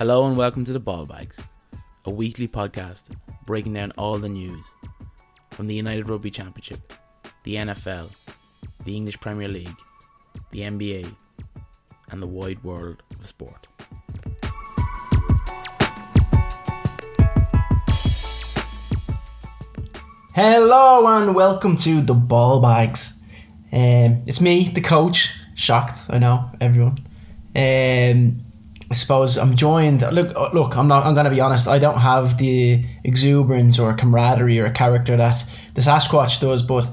Hello and welcome to the Ball Bags, a weekly podcast breaking down all the news from the United Rugby Championship, the NFL, the English Premier League, the NBA, and the wide world of sport. Hello and welcome to the Ball Bags. Um, it's me, the coach. Shocked, I know, everyone. Um, I suppose I'm joined. Look, uh, look. I'm not. I'm gonna be honest. I don't have the exuberance or camaraderie or character that the Sasquatch does. But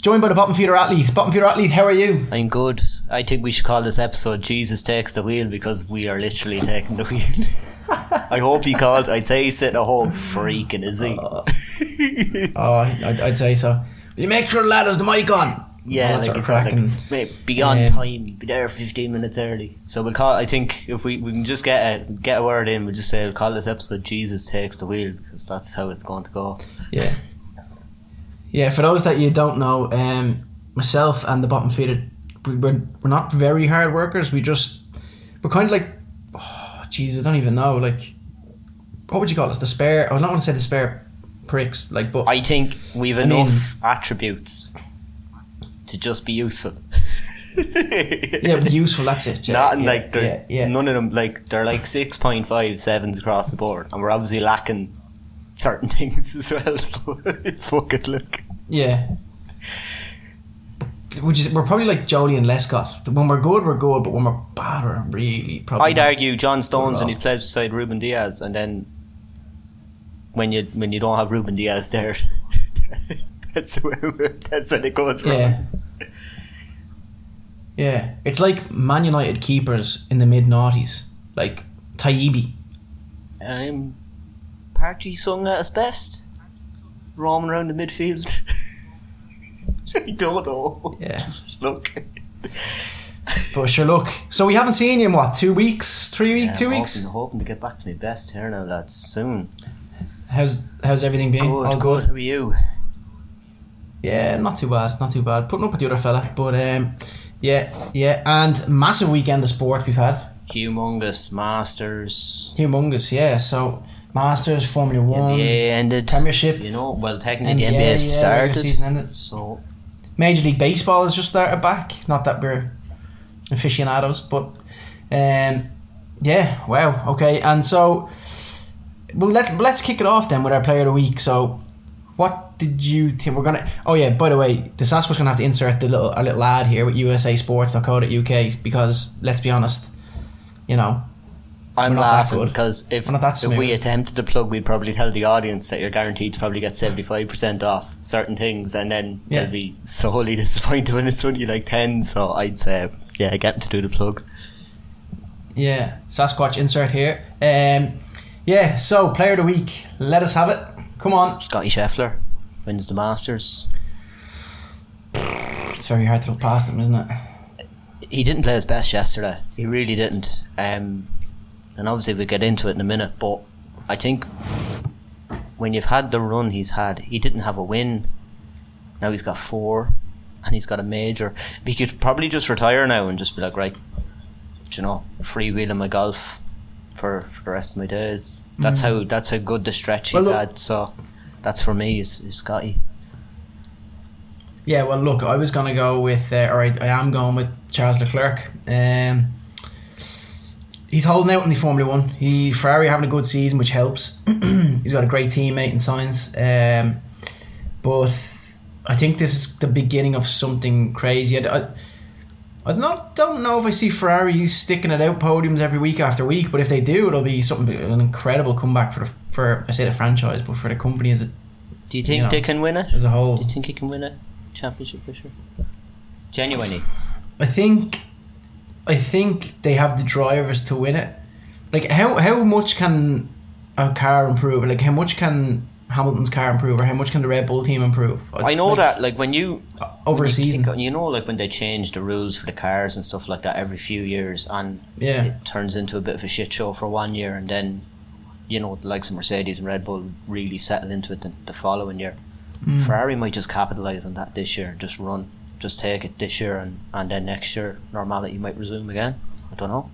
joined by the bottom feeder athlete. Bottom feeder athlete. How are you? I'm good. I think we should call this episode Jesus Takes the Wheel because we are literally taking the wheel. I hope he called. I'd say he's sitting at home freaking, is he? Oh, I'd, I'd say so. Will you make sure the lad has the mic on? Yeah, like he's cracking. like, be on Um, time, be there 15 minutes early. So we'll call, I think if we, we can just get a, get a word in, we'll just say, we'll call this episode Jesus Takes the Wheel because that's how it's going to go. Yeah. Yeah, for those that you don't know, um, myself and the bottom feeder, we- we're, we're not very hard workers. We just, we're kind of like, oh, jeez, I don't even know. Like, what would you call us? The spare, I don't want to say the spare pricks. Like, but I think we've I mean- enough attributes to just be useful. yeah, but useful, that's it. Yeah, Not yeah, like they're yeah, yeah. none of them like they're like six point five sevens across the board, and we're obviously lacking certain things as well. Fuck it, look. Yeah. Which is, we're probably like Joleon Lescott. When we're good, we're good, but when we're bad, we're really probably. I'd argue John Stones when he played beside Ruben Dias, and then when you when you don't have Ruben Dias there, that's where that's when it goes wrong. Yeah. Yeah. It's like Man United keepers in the mid noughties. Like Taibi. Um, Park Ji-sung at his best, roaming around the midfield. I don't know. Yeah. Look. But sure look. So we haven't seen you in what, two weeks? Three weeks? Yeah, two I'm weeks? Hoping, hoping to get back to my best here now, lads, soon. How's how's everything been? Good, All good. How are you? Yeah, not too bad, not too bad. Putting up with the other fella. But um yeah, yeah. And massive weekend of sport we've had. Humongous Masters. Humongous, yeah. So Masters, Formula One, NBA ended. Premiership. You know, well, technically NBA, the yeah, NBA regular started. season ended. So, Major League Baseball has just started back. Not that we're aficionados, but um, yeah, wow, okay. And so, well, let let's kick it off then with our player of the week. So, what did you think? We're gonna. Oh yeah, by the way, the Sasquatch gonna have to insert the little our little ad here with USASports.co.uk because let's be honest, you know, I'm We're not that laughing because if, We're not that if we attempted to plug, we'd probably tell the audience that you're guaranteed to probably get 75% off certain things, and then Yeah. they'll be sorely disappointed when it's only like 10. So, I'd say, yeah, get them to do the plug. yeah, Sasquatch insert here. Um, yeah, so player of the week, let us have it. Come on, Scottie Scheffler wins the Masters. it's very hard to look past him, isn't it? he didn't play his best yesterday. He really didn't. Um, and obviously we'll get into it in a minute, but I think when you've had the run he's had, he didn't have a win. Now he's got four, and he's got a major. He could probably just retire now and just be like, right, you know, freewheeling my golf for, for the rest of my days. That's how that's how good the stretch he's Well, look- had. So that's for me is, is Scottie. Yeah, well, look, I was going to go with, uh, or I, I am going with Charles Leclerc. Um, he's holding out in the Formula One. He Ferrari having a good season, which helps. he's got a great teammate in Sainz. Um, but I think this is the beginning of something crazy. I, I, I not don't know if I see Ferrari sticking it out podiums every week after week, but if they do, it'll be something an incredible comeback for the, for I say the franchise, but for the company as a Do you think know, they can win it? as a whole. Do you think he can win a championship for sure? Genuinely. I think, I think they have the drivers to win it. Like how how much can a car improve? Like how much can Hamilton's car improve, or how much can the Red Bull team improve? I know Like, that, like when you over when a you season. kick on- you know, like when they change the rules for the cars and stuff like that every few years, and Yeah. it turns into a bit of a shit show for one year, and then you know, the likes of Mercedes and Red Bull really settle into it the, the following year. Hmm. Ferrari might just capitalize on that this year and just run, just take it this year, and and then next year normality might resume again. I don't know.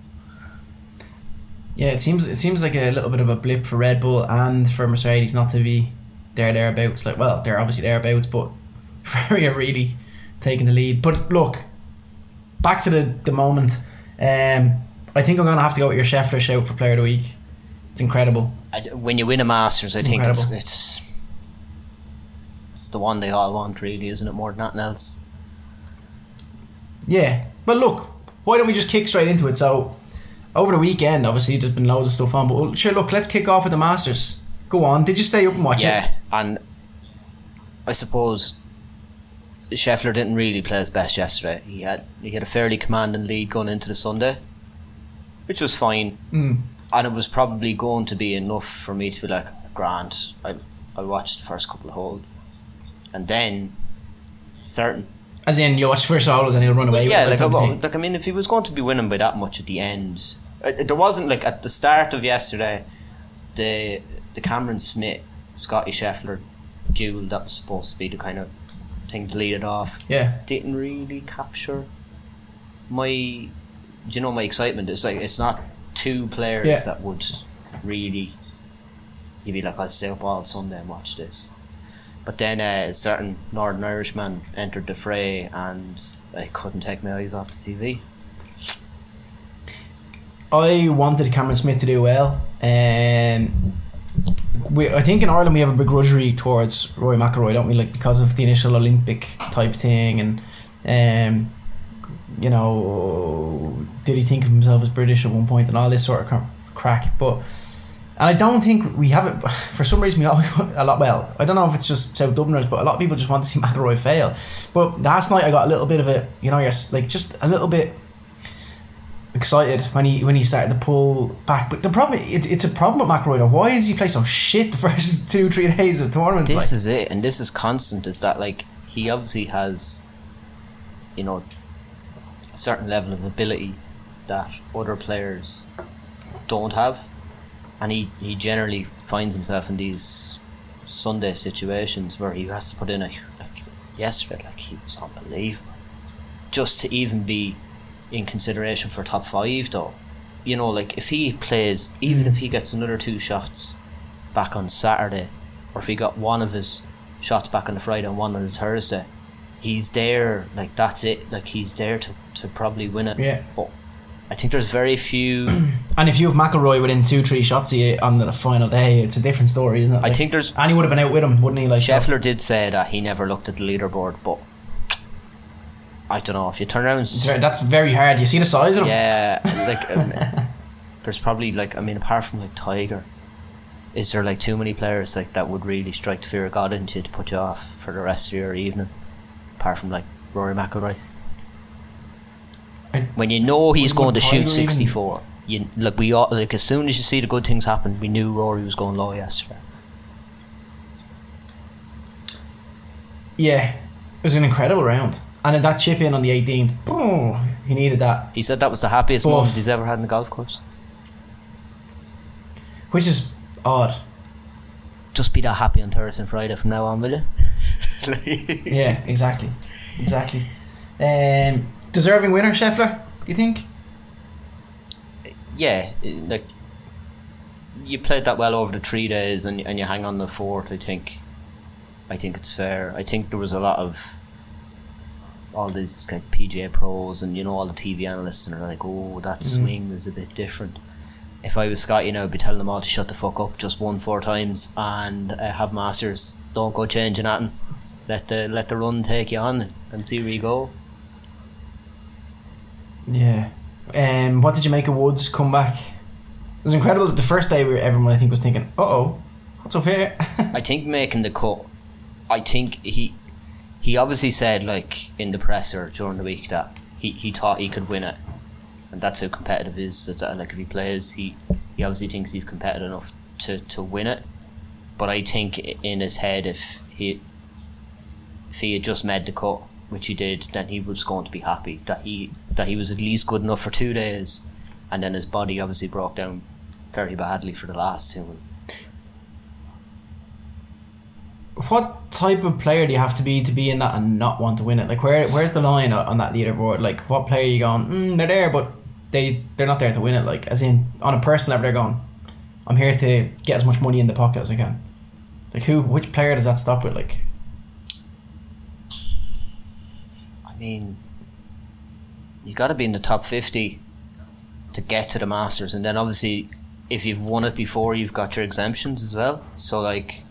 Yeah, it seems it seems like a little bit of a blip for Red Bull and for Mercedes not to be there thereabouts. Like, well, they're obviously thereabouts, but Ferrari are really taking the lead. But look, back to the the moment. Um, I think I'm gonna have to go with your Scheffler shout for Player of the Week. It's incredible. I, when you win a Masters, I think it's, it's it's the one they all want, really, isn't it? More than nothing else. Yeah, but look, why don't we just kick straight into it? So, over the weekend, obviously, there's been loads of stuff on, but sure, look, let's kick off with the Masters. Go on. Did you stay up and watch yeah, it? Yeah, and I suppose Scheffler didn't really play his best yesterday. He had he had a fairly commanding lead going into the Sunday, which was fine, Mm. and it was probably going to be enough for me to be like, Grant, I I watched the first couple of holes, and then certain As in, you watch first holes and he'll run away. yeah, like, it, I, type of thing. like I mean, if he was going to be winning by that much at the end, uh, there wasn't like at the start of yesterday, the the Cameron Smith Scottie Scheffler duel that was supposed to be the kind of thing to lead it off Yeah. didn't really capture my, do you know, my excitement. It's like it's not two players Yeah. that would really. You'd be like, I'll stay up all Sunday and watch this. But then uh, a certain Northern Irishman entered the fray, and I couldn't take my eyes off the TV. I wanted Cameron Smith to do well. Um, we, I think in Ireland we have a begrudgery towards Rory McIlroy, don't we? Like because of the initial Olympic type thing, and um, you know, did he think of himself as British at one point and all this sort of crack? But and I don't think we have it for some reason. We always a lot. Well, I don't know if it's just South Dubliners, but a lot of people just want to see McIlroy fail. But last night I got a little bit of it. You know, you're like just a little bit excited when he when he started to pull back. But the problem, it, it's a problem with McIlroy. Why does he play so shit the first two three days of tournaments? This like? is it, and this is constant. Is that like he obviously has, you know, a certain level of ability that other players don't have, and he he generally finds himself in these Sunday situations where he has to put in a like yesterday, like he was unbelievable, just to even be in consideration for top five though. You know, like if he plays, even if he mm. gets another two shots back on Saturday, or if he got one of his shots back on the Friday and one on the Thursday, he's there. Like that's it. Like he's there to, to probably win it. Yeah. But I think there's very few. And if you have McIlroy within two three shots of you on the final day, it's a different story, isn't it? I think there's. and he would have been out with him, wouldn't he? Like so- Scheffler did say that he never looked at the leaderboard, but I don't know if you turn around. That's very hard. You see the size of him. Yeah, like um, there's probably like I mean, apart from like Tiger, is there like too many players like that would really strike the fear of God into you to put you off for the rest of your evening? Apart from like Rory McIlroy, I- when you know he's going to shoot sixty four, you like we all like as soon as you see the good things happen, we knew Rory was going low yesterday. Yeah, it was an incredible round. And then that chip in on the 18th, oh, he needed that. He said that was the happiest Oof. moment he's ever had in the golf course. Which is odd. Just be that happy on Thursday and Friday from now on, will you? Yeah, exactly. Exactly. Um, deserving winner, Scheffler, do you think? yeah, like you played that well over the three days, and and you hang on the fourth. I think, I think it's fair. I think there was a lot of all these like PGA pros and you know all the TV analysts, and are like, oh, that swing is a bit different. If I was Scott, you know, I'd be telling them all to shut the fuck up. Just won four times and uh, have masters. Don't go changing nothing. Let the let the run take you on and see where you go. Yeah. Um, what did you make of Woods' comeback? It was incredible. The first day, we were, everyone I think was thinking, "Uh oh, what's up here?" I think making the cut I think he he obviously said like in the presser during the week that he, he thought he could win it, and that's how competitive he is. That like if he plays, he he obviously thinks he's competitive enough to, to win it. But I think in his head, if he if he had just made the cut, which he did, then he was going to be happy that he that he was at least good enough for two days, and then his body obviously broke down very badly for the last two. What type of player do you have to be to be in that and not want to win it? Like, where where's the line on that leaderboard? Like, what player are you going? Mm, they're there, but they they're not there to win it. Like, as in on a personal level, they're going. I'm here to get as much money in the pocket as I can. Like, who? Which player does that stop with? Like, I mean, you got to be in the top fifty to get to the Masters, and then obviously, if you've won it before, you've got your exemptions as well. So like.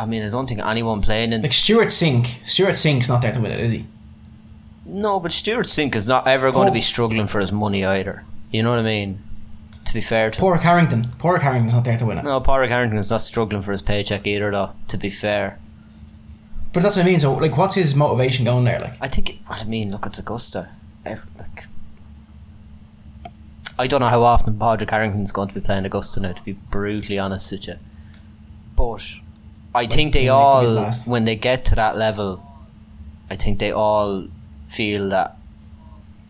I mean, I don't think anyone playing in like Stewart Cink. Stewart Cink's not there to win it, is he? No, but Stewart Cink is not ever going to be struggling for his money either. You know what I mean? To be fair to Padraig Harrington. Padraig Harrington's not there to win it. no, poor Harrington is not struggling for his paycheck either, though. To be fair, But that's what I mean. So, like, what's his motivation going there? Like, I think. What I mean, look, it's Augusta. Ev- Like, I don't know how often Padraig Harrington's going to be playing Augusta now. To be brutally honest with you, but I think they maybe it could be his all, when they get to that level, I think they all feel that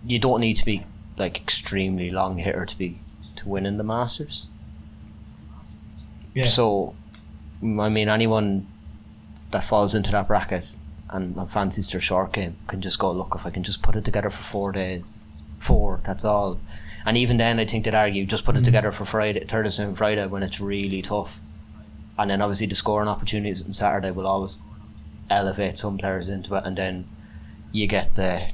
you don't need to be like extremely long hitter to be to win in the Masters. yeah. So, I mean, anyone that falls into that bracket and fancies their short game can just go, look, if I can just put it together for four days, four, that's all. And even then, I think they'd argue just put it together for Friday, Thursday and Friday when it's really tough. And then obviously the scoring opportunities on Saturday will always elevate some players into it, and then you get the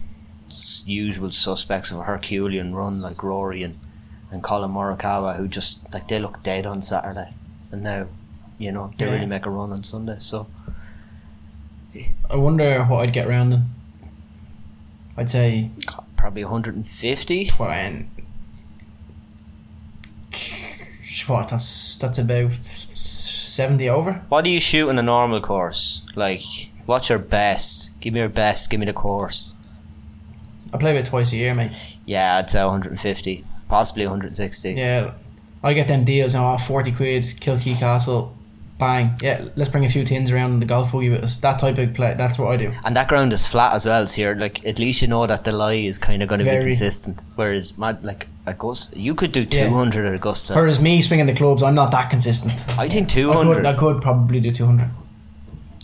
usual suspects of a Herculean run like Rory and, and Collin Morikawa, who just like they look dead on Saturday, and now you know they Yeah. really make a run on Sunday. So I wonder what I'd get round. I'd say probably 150. twen- What? That's that's about seventy over. What do you shoot in a normal course? Like, what's your best? Give me your best. Give me the course. I play about twice a year, mate. Yeah, I'd say 150, possibly 160. Yeah, I get them deals now. Oh, 40 quid, Kilkea Castle, bang. Yeah, let's bring a few tins around in the golf buggy with us. That type of play. That's what I do. And that ground is flat as well, so you're like at least you know that the lie is kind of going to be Very. consistent. Whereas, mad like Augusta, you could do Yeah. 200 at Augusta. Whereas me swinging the clubs, I'm not that consistent. I think I could, 200. I could probably do 200.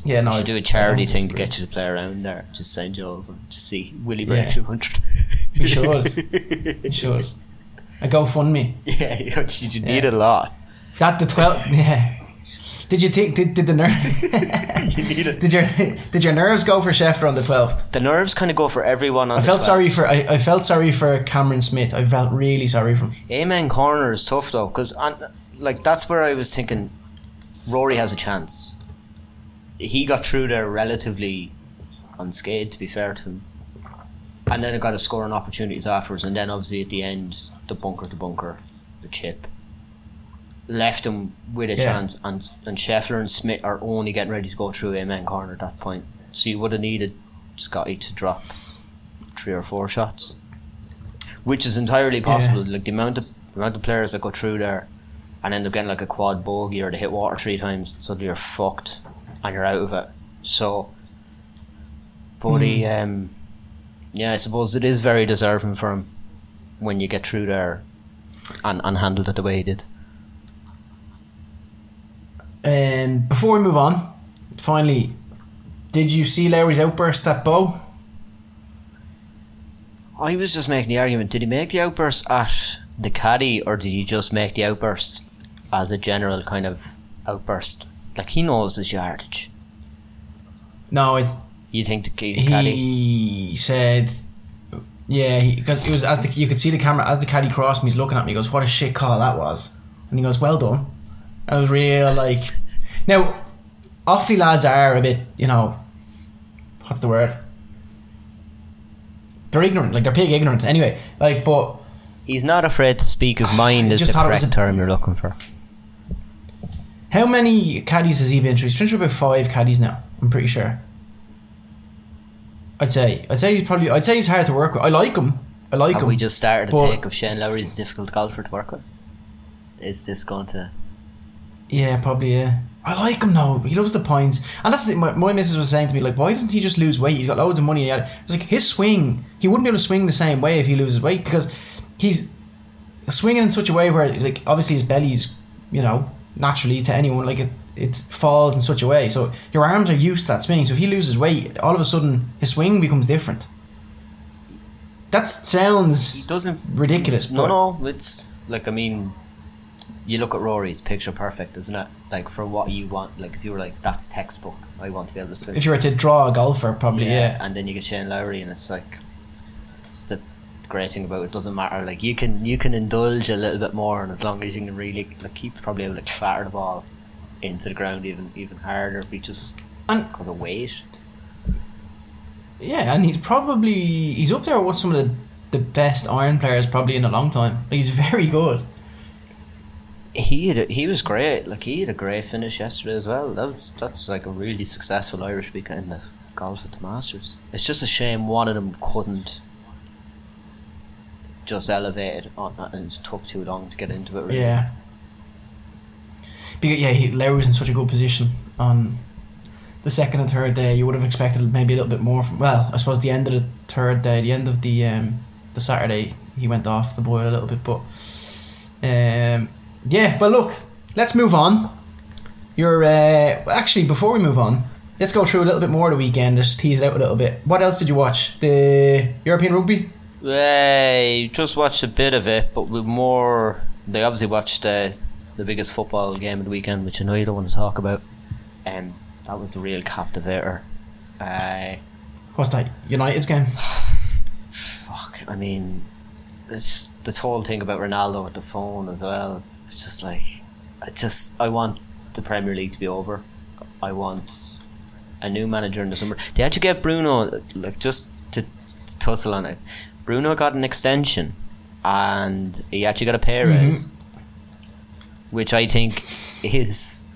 Yeah, no. You I- should do I a charity don't thing to disagree. get you to play around there. Just send you over to see Willie break Yeah. 200. We should. We should. A GoFundMe. yeah, you you need a lot. Is that the 12. Yeah. Did you think? Did, did the nerve? You need it. did your did your nerves go for Scheffler on the 12th? The nerves kind of go for everyone on I the felt 12th. sorry for I, I felt sorry for Cameron Smith. I felt really sorry for him. Amen corner is tough though, because like that's where I was thinking. Rory has a chance. He got through there relatively unscathed, to be fair to him, and then it got his scoring opportunities afterwards, and then obviously at the end, the bunker to bunker, the chip, left him with a Yeah. chance, and and Scheffler and Smith are only getting ready to go through Amen corner at that point. So you would have needed Scottie to drop three or four shots which is entirely possible. Like the amount of the amount of players that go through there and end up getting like a quad bogey or they hit water three times, suddenly you're fucked and you're out of it. So, but he, um, yeah, I suppose it is very deserving for him when you get through there and, and handled it the way he did. Um, before we move on, finally, did you see Lowry's outburst at Bo? I was just making the argument: did he make the outburst at the caddy, or did he just make the outburst as a general kind of outburst? Like he knows his yardage. No, it, You think the ca- caddy? he said, yeah, because it was as the you could see the camera as the caddy crossed me. He's looking at me. He goes, "What a shit call that was," and he goes, "Well done." I was real like, now, Offaly lads are a bit, you know, what's the word? They're ignorant, like they're pig ignorant. Anyway, like, but He's not afraid to speak his mind. Is the thought it was correct a- term you're looking for? How many caddies has he been through? He's been through about five caddies now. I'm pretty sure. I'd say. I'd say he's probably. I'd say he's hard to work with. I like him. I like Have him. we just started a take of Shane Lowry's difficult golfer to work with? Is this going to? Yeah, probably. Yeah. I like him though. He loves the points, and that's the, my my missus was saying to me like, why doesn't he just lose weight? He's got loads of money. It's like his swing. He wouldn't be able to swing the same way if he loses weight because he's swinging in such a way where like obviously his belly's you know naturally to anyone like it it falls in such a way. So your arms are used to that swing. So if he loses weight, all of a sudden his swing becomes different. That sounds doesn't. ridiculous. No, but no. It's like I mean, you look at Rory's picture perfect, isn't it? Like for what you want. Like if you were like, that's textbook. I want to be able to swim. if you were to draw a golfer, probably yeah. and then you get Shane Lowry, and it's like, it's the great thing about it. Doesn't matter. Like you can you can indulge a little bit more, and as long as you can really like keep probably able to clatter the ball into the ground even even harder, be just because of weight. Yeah, and he's probably he's up there with some of the, the best iron players probably in a long time. He's very good. He had a, he was great. Like he had a great finish yesterday as well. That was that's like a really successful Irish weekend of golf at the Masters. It's just a shame one of them couldn't just elevate it on and it took too long to get into it. Really. Yeah. Because, yeah, he, Lowry was in such a good position on the second and third day. You would have expected maybe a little bit more from. Well, I suppose the end of the third day, the end of the um, the Saturday, he went off the boil a little bit. But um, yeah, but look, let's move on. You're uh, actually before we move on, let's go through a little bit more of the weekend. Just tease it out a little bit. What else did you watch? The European rugby. I just watched a bit of it, but with more. They obviously watched uh, the biggest football game of the weekend, which I know you don't want to talk about. Um, that was the real captivator. Uh, What's that? United's game. fuck, I mean, this this whole thing about Ronaldo with the phone as well. It's just like, I just I want the Premier League to be over. I want a new manager in the summer. They actually gave Bruno like just to, to tussle on it. Bruno got an extension, and he actually got a pay mm-hmm. raise, which I think is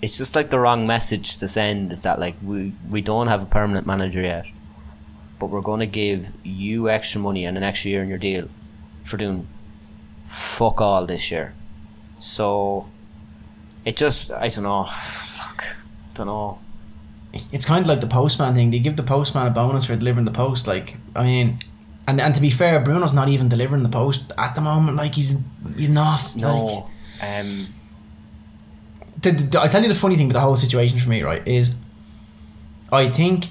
it's just like the wrong message to send. Is that like we we don't have a permanent manager yet, but we're going to give you extra money and an extra year in your deal for doing fuck all this year. So it just I don't know. Fuck, don't know. it's kind of like the postman thing. They give the postman a bonus for delivering the post. Like, I mean, and and to be fair, Bruno's not even delivering the post at the moment. Like, he's he's not. No. Um. Like, the, the- I tell you the funny thing with the whole situation for me, right, is I think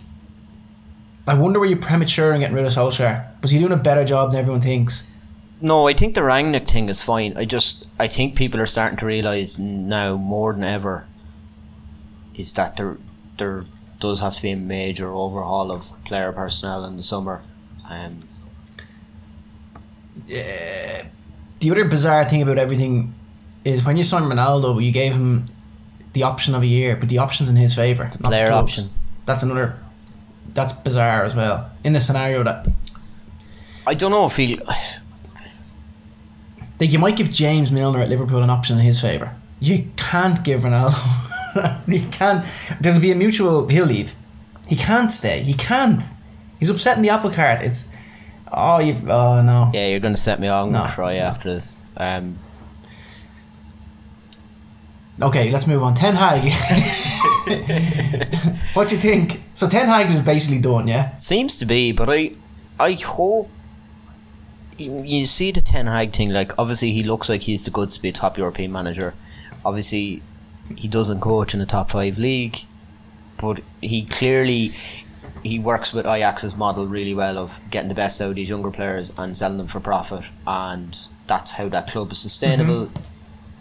I wonder were you're premature in getting rid of Solskjaer? Was he doing a better job than everyone thinks? No, I think the Rangnick thing is fine. I just I think people are starting to realize now more than ever is that there there does have to be a major overhaul of player personnel in the summer. Um, The other bizarre thing about everything is when you signed Ronaldo, you gave him the option of a year, but the option's in his favour. player option. That's another. That's bizarre as well. In the scenario that I don't know if he. Like you might give James Milner at Liverpool an option in his favour. You can't give Ronaldo. you can't. There'll be a mutual. He'll leave. He can't stay. He can't. He's upsetting the apple cart. It's. Oh, you've. Oh no. Yeah, you're going to set me off. I'm No. to cry after this. Um, Okay, let's move on. Ten Hag. what do you think? So Ten Hag is basically done, yeah. Seems to be, but I, I hope. You see the Ten Hag thing, like obviously he looks like he's the goods to be a top European manager. Obviously, he doesn't coach in a top five league, but he clearly he works with Ajax's model really well of getting the best out of these younger players and selling them for profit, and that's how that club is sustainable. Mm-hmm.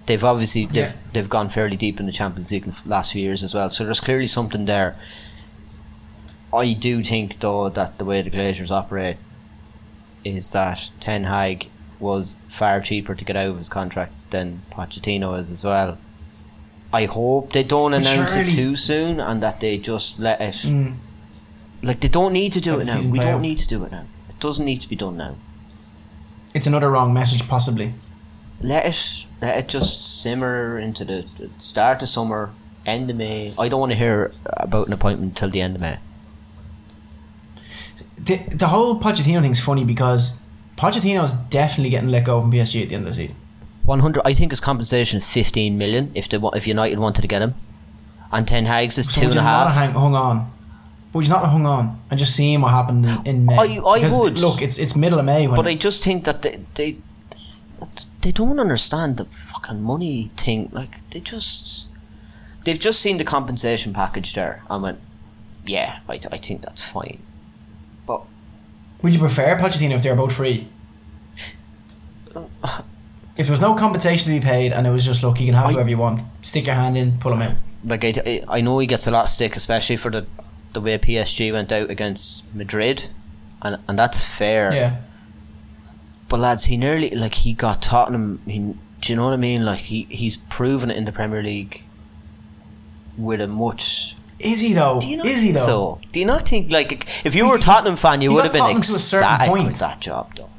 They've obviously they've Yeah. they've gone fairly deep in the Champions League in the last few years as well, so there's clearly something there. I do think though that the way the Glazers operate is that Ten Hag was far cheaper to get out of his contract than Pochettino is as well. I hope they don't But announce surely- it too soon and that they just let it. Mm. Like they don't need to do it now. We don't out. need to do it now. It doesn't need to be done now. It's another wrong message, possibly. let it let it just simmer into the, the start of summer, end of May. I don't want to hear about an appointment till the end of May. The, the whole Pochettino thing's funny because Pochettino's definitely getting let go from PSG at the end of the season. One hundred. I think his compensation is fifteen million if they if United wanted to get him, and Ten Hag's is So two would you not have hang, hung on? Would you not have hung on and just seen what happened in, in May? I- I Because, would. Look, it's it's middle of May when But I just think that they they they don't understand the fucking money thing. Like they just they've just seen the compensation package there and went, yeah, I, I think that's fine. Would you prefer Pochettino if they're both free? If there was no compensation to be paid and it was just look, you can have I- whoever you want, stick your hand in, pull him out. like I, I know he gets a lot of stick, especially for the the way PSG went out against Madrid, and and that's fair. Yeah, But lads, he nearly like he got Tottenham. He, do you know what I mean? Like he he's proven it in the Premier League with a much. Is he though? Do you not Is he though? so? Do you not think like if you were a Tottenham fan, you would got have been Tottenham to a certain ecstatic point. with that job, though?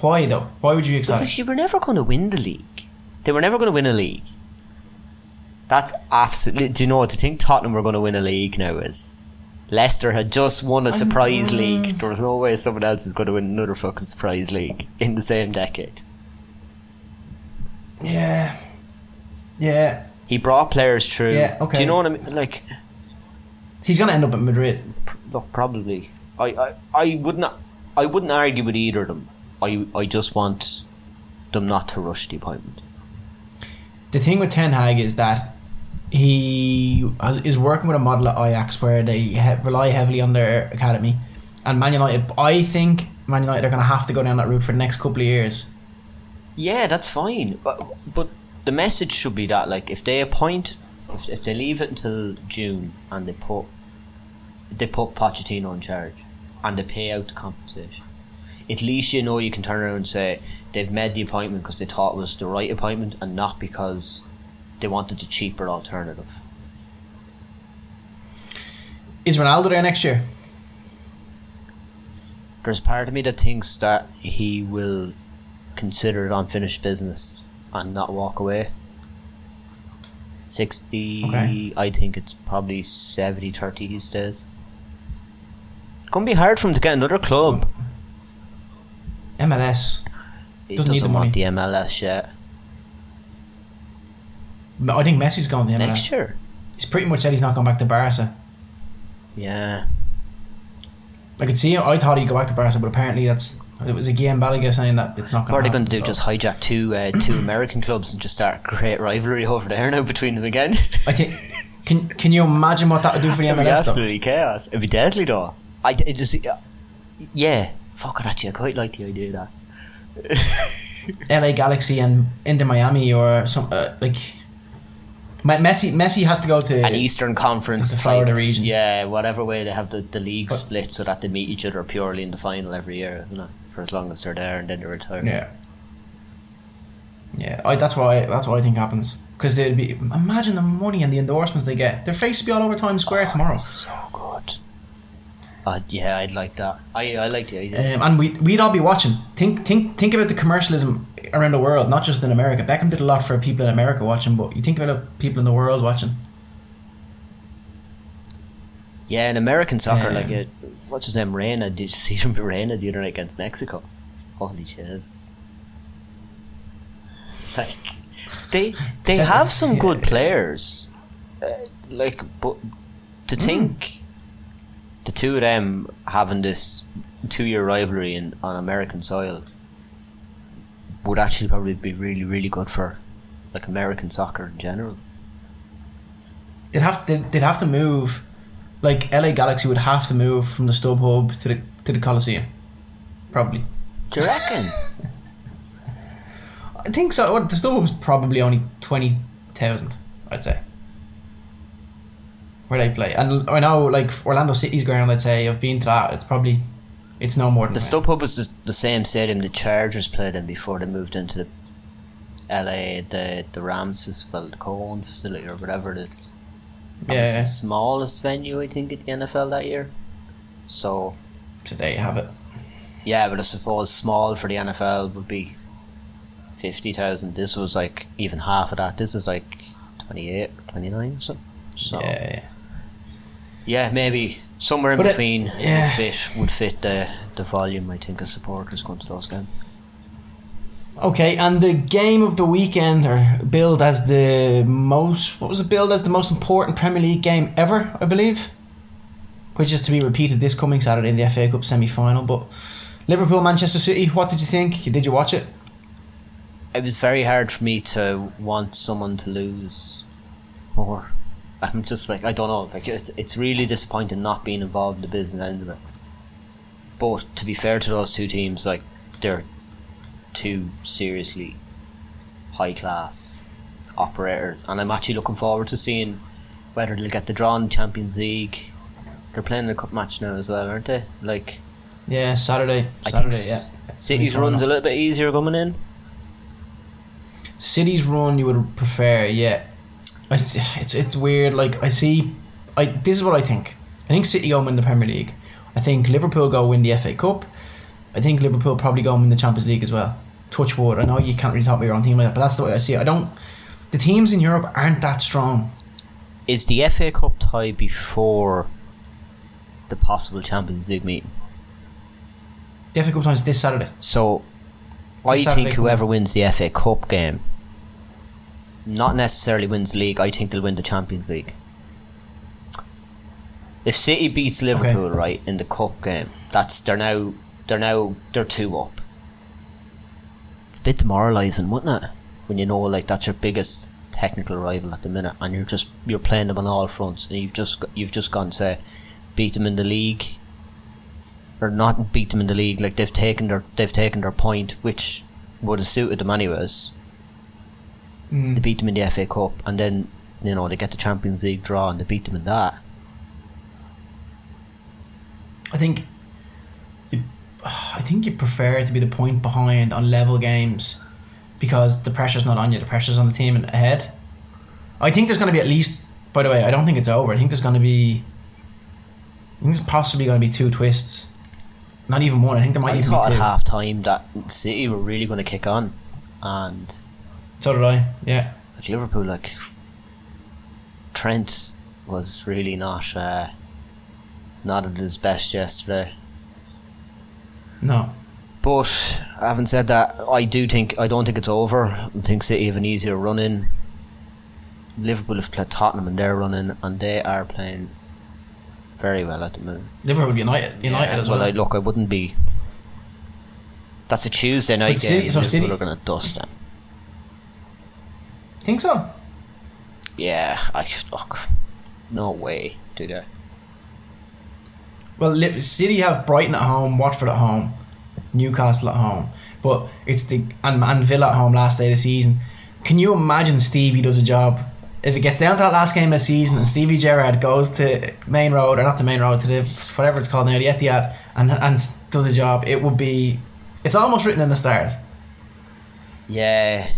Why though? Why would you be excited? Because you were never going to win the league. They were never going to win a league. That's absolutely. Do you know what to think? Tottenham were going to win a league now is. Leicester had just won a surprise league. There was no way someone else was going to win another fucking surprise league in the same decade. Yeah, yeah. He brought players through. Yeah, okay. Do you know what I mean? Like, He's gonna end up at Madrid. pr- look, probably. I, I, I would not. I wouldn't argue with either of them. I, I just want them not to rush the appointment. The thing with Ten Hag is that he is working with a model at Ajax where they he- rely heavily on their academy, and Man United. I think Man United are gonna have to go down that route for the next couple of years. Yeah, that's fine. But but the message should be that like if they appoint, if, if they leave it until June and they put they put Pochettino in charge and they pay out the compensation, at least you know you can turn around and say they've made the appointment because they thought it was the right appointment and not because they wanted the cheaper alternative. Is Ronaldo there next year? There's part of me that thinks that he will consider it unfinished business and not walk away. 60, Okay. I think it's probably 70 30 he stays. It's going to be hard for him to get another club. MLS. He Doesn't doesn't, need the want money. the MLS yet. I think Messi's going to the MLS. Next year. He's pretty much said he's not going back to Barca. Yeah. I could see. I thought he'd go back to Barca, but apparently that's it was again Guillem Balagué saying that it's not going. To happen. What are they going to do? so. Just hijack two uh, two American clubs and just start a great rivalry over there now between them again? I think. Can Can you imagine what that would do for the MLS? though? absolutely chaos. It'd be deadly though. I it just yeah. Fuck it, actually, I quite like the idea of that. LA Galaxy and Inter Miami or some uh, like. Me- Messi Messi has to go to An Eastern Conference the Florida type- region. Yeah, whatever way they have the, the league But- split so that they meet each other purely in the final every year, isn't it? For as long as they're there and then they retire. Yeah. Yeah, I, that's why that's what I think happens because they'd be imagine the money and the endorsements they get. Their face will be all over Times Square tomorrow. So good. Uh, yeah, I'd like that. I I like the idea. Um, and we we'd all be watching. Think think think about the commercialism around the world, not just in America. Beckham did a lot for people in America watching, but you think about people in the world watching. Yeah, in American soccer, Um, like it, what's his name, Reina? Did you see him Reina the other night against Mexico? Holy Jesus! Like they they have some good players, uh, like but to Hmm. think the two of them having this two year rivalry in on American soil would actually probably be really really good for like American soccer in general. They'd have they'd, they'd have to move, like LA Galaxy would have to move from the StubHub to the to the Coliseum, probably. Do you reckon? I think so. Well, the StubHub's probably only twenty thousand, I'd say. Where they play, and I know like Orlando City's ground. I'd say I've been to that. It's probably, it's no more than The. StubHub was the, the same stadium the Chargers played in before they moved into the LA, the the Rams, well, the Cohen facility or whatever it is. That was Yeah. the smallest venue I think at the NFL that year. So today you have it. yeah, but I suppose small for the NFL would be 50,000. This was like even half of that. This is like 28, 29 or something. So, Yeah, yeah, yeah. maybe somewhere in But it- between yeah. would fit would fit the, the volume, I think, of supporters going to those games. Okay, and the game of the weekend, or billed as the most, what was it billed as the most important Premier League game ever, I believe? Which is to be repeated this coming Saturday in the FA Cup semi final. But Liverpool, Manchester City, what did you think? Did you watch it? It was very hard for me to want someone to lose, or I'm just like I don't know. Like it's it's really disappointing not being involved in the business end of it. But to be fair to those two teams, like they're two seriously high class operators, and I'm actually looking forward to seeing whether they'll get the draw in the Champions League. They're playing a cup match now as well, aren't they? Like Yeah, Saturday. I Saturday, think yeah. City's runs a little bit easier coming in. City's run you would prefer, yeah. I s it's it's weird. Like I see, I this is what I think. I think City go win the Premier League. I think Liverpool go win the FA Cup. I think Liverpool probably go win the Champions League as well. Touch wood. I know you can't really talk about your own team like that, but that's the way I see it. I don't. The teams in Europe aren't that strong. Is the FA Cup tie before the possible Champions League meeting? The FA Cup times this Saturday. So, I Saturday think whoever wins the FA Cup game, not necessarily wins the league. I think they'll win the Champions League. If City beats Liverpool right in the cup game, that's they're now they're now they're two up. It's a bit demoralising, wouldn't it? When you know like that's your biggest technical rival at the minute, and you're just you're playing them on all fronts, and you've just you've just gone to beat them in the league, or not beat them in the league. Like they've taken their they've taken their point, which would have suited them anyways. Mm. They beat them in the FA Cup, and then you know they get the Champions League draw, and they beat them in that. I think. I think you prefer to be the point behind on level games, because the pressure's not on you. The pressure's on the team ahead. I think there's going to be at least. By the way, I don't think it's over. I think there's going to be. I think there's possibly going to be two twists. Not even one. I think there might I even thought be at two. half time that City were really going to kick on, and So did I. Yeah. like Liverpool, like Trent was really not uh, not at his best yesterday. No. But having said that, I do think I don't think it's over. I think City have an easier run in. Liverpool have played Tottenham and they're running, and they are playing very well at the minute. Liverpool United. United Yeah, as well, well. I look, I wouldn't be. That's a Tuesday night But game. City- so Liverpool City- are going to dust them. think so. Yeah, I look. No way, do they? Well, City have Brighton at home, Watford at home, Newcastle at home, but it's the and, and Villa at home last day of the season. Can you imagine Stevie does a job? If it gets down to that last game of the season and Stevie Gerrard goes to Maine Road or not the Maine Road to the whatever it's called now, the Etihad, and and does a job, it would be. It's almost written in the stars. Yeah.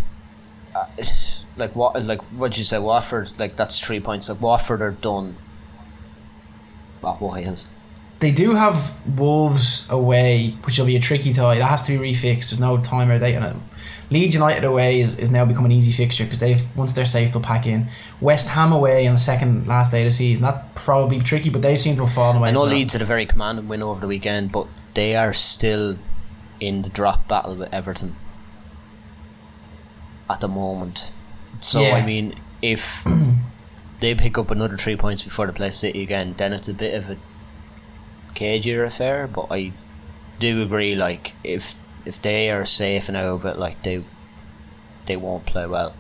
Uh, like what? Like what you say? Watford. Like that's three points. Like Watford are done. A while. They do have Wolves away, which will be a tricky tie. That has to be refixed. There's no time or date on it. Leeds United away is, is now become an easy fixture because they've once they're safe they'll pack in. West Ham away on the second last day of the season. That probably tricky, but they seem to have fallen away. I know that. Leeds had a very commanding win over the weekend, but they are still in the drop battle with Everton at the moment. So Yeah. I mean, if they pick up another three points before they play City again, then it's a bit of a cagier affair. But I do agree, like if if they are safe and out of it, like they they won't play well.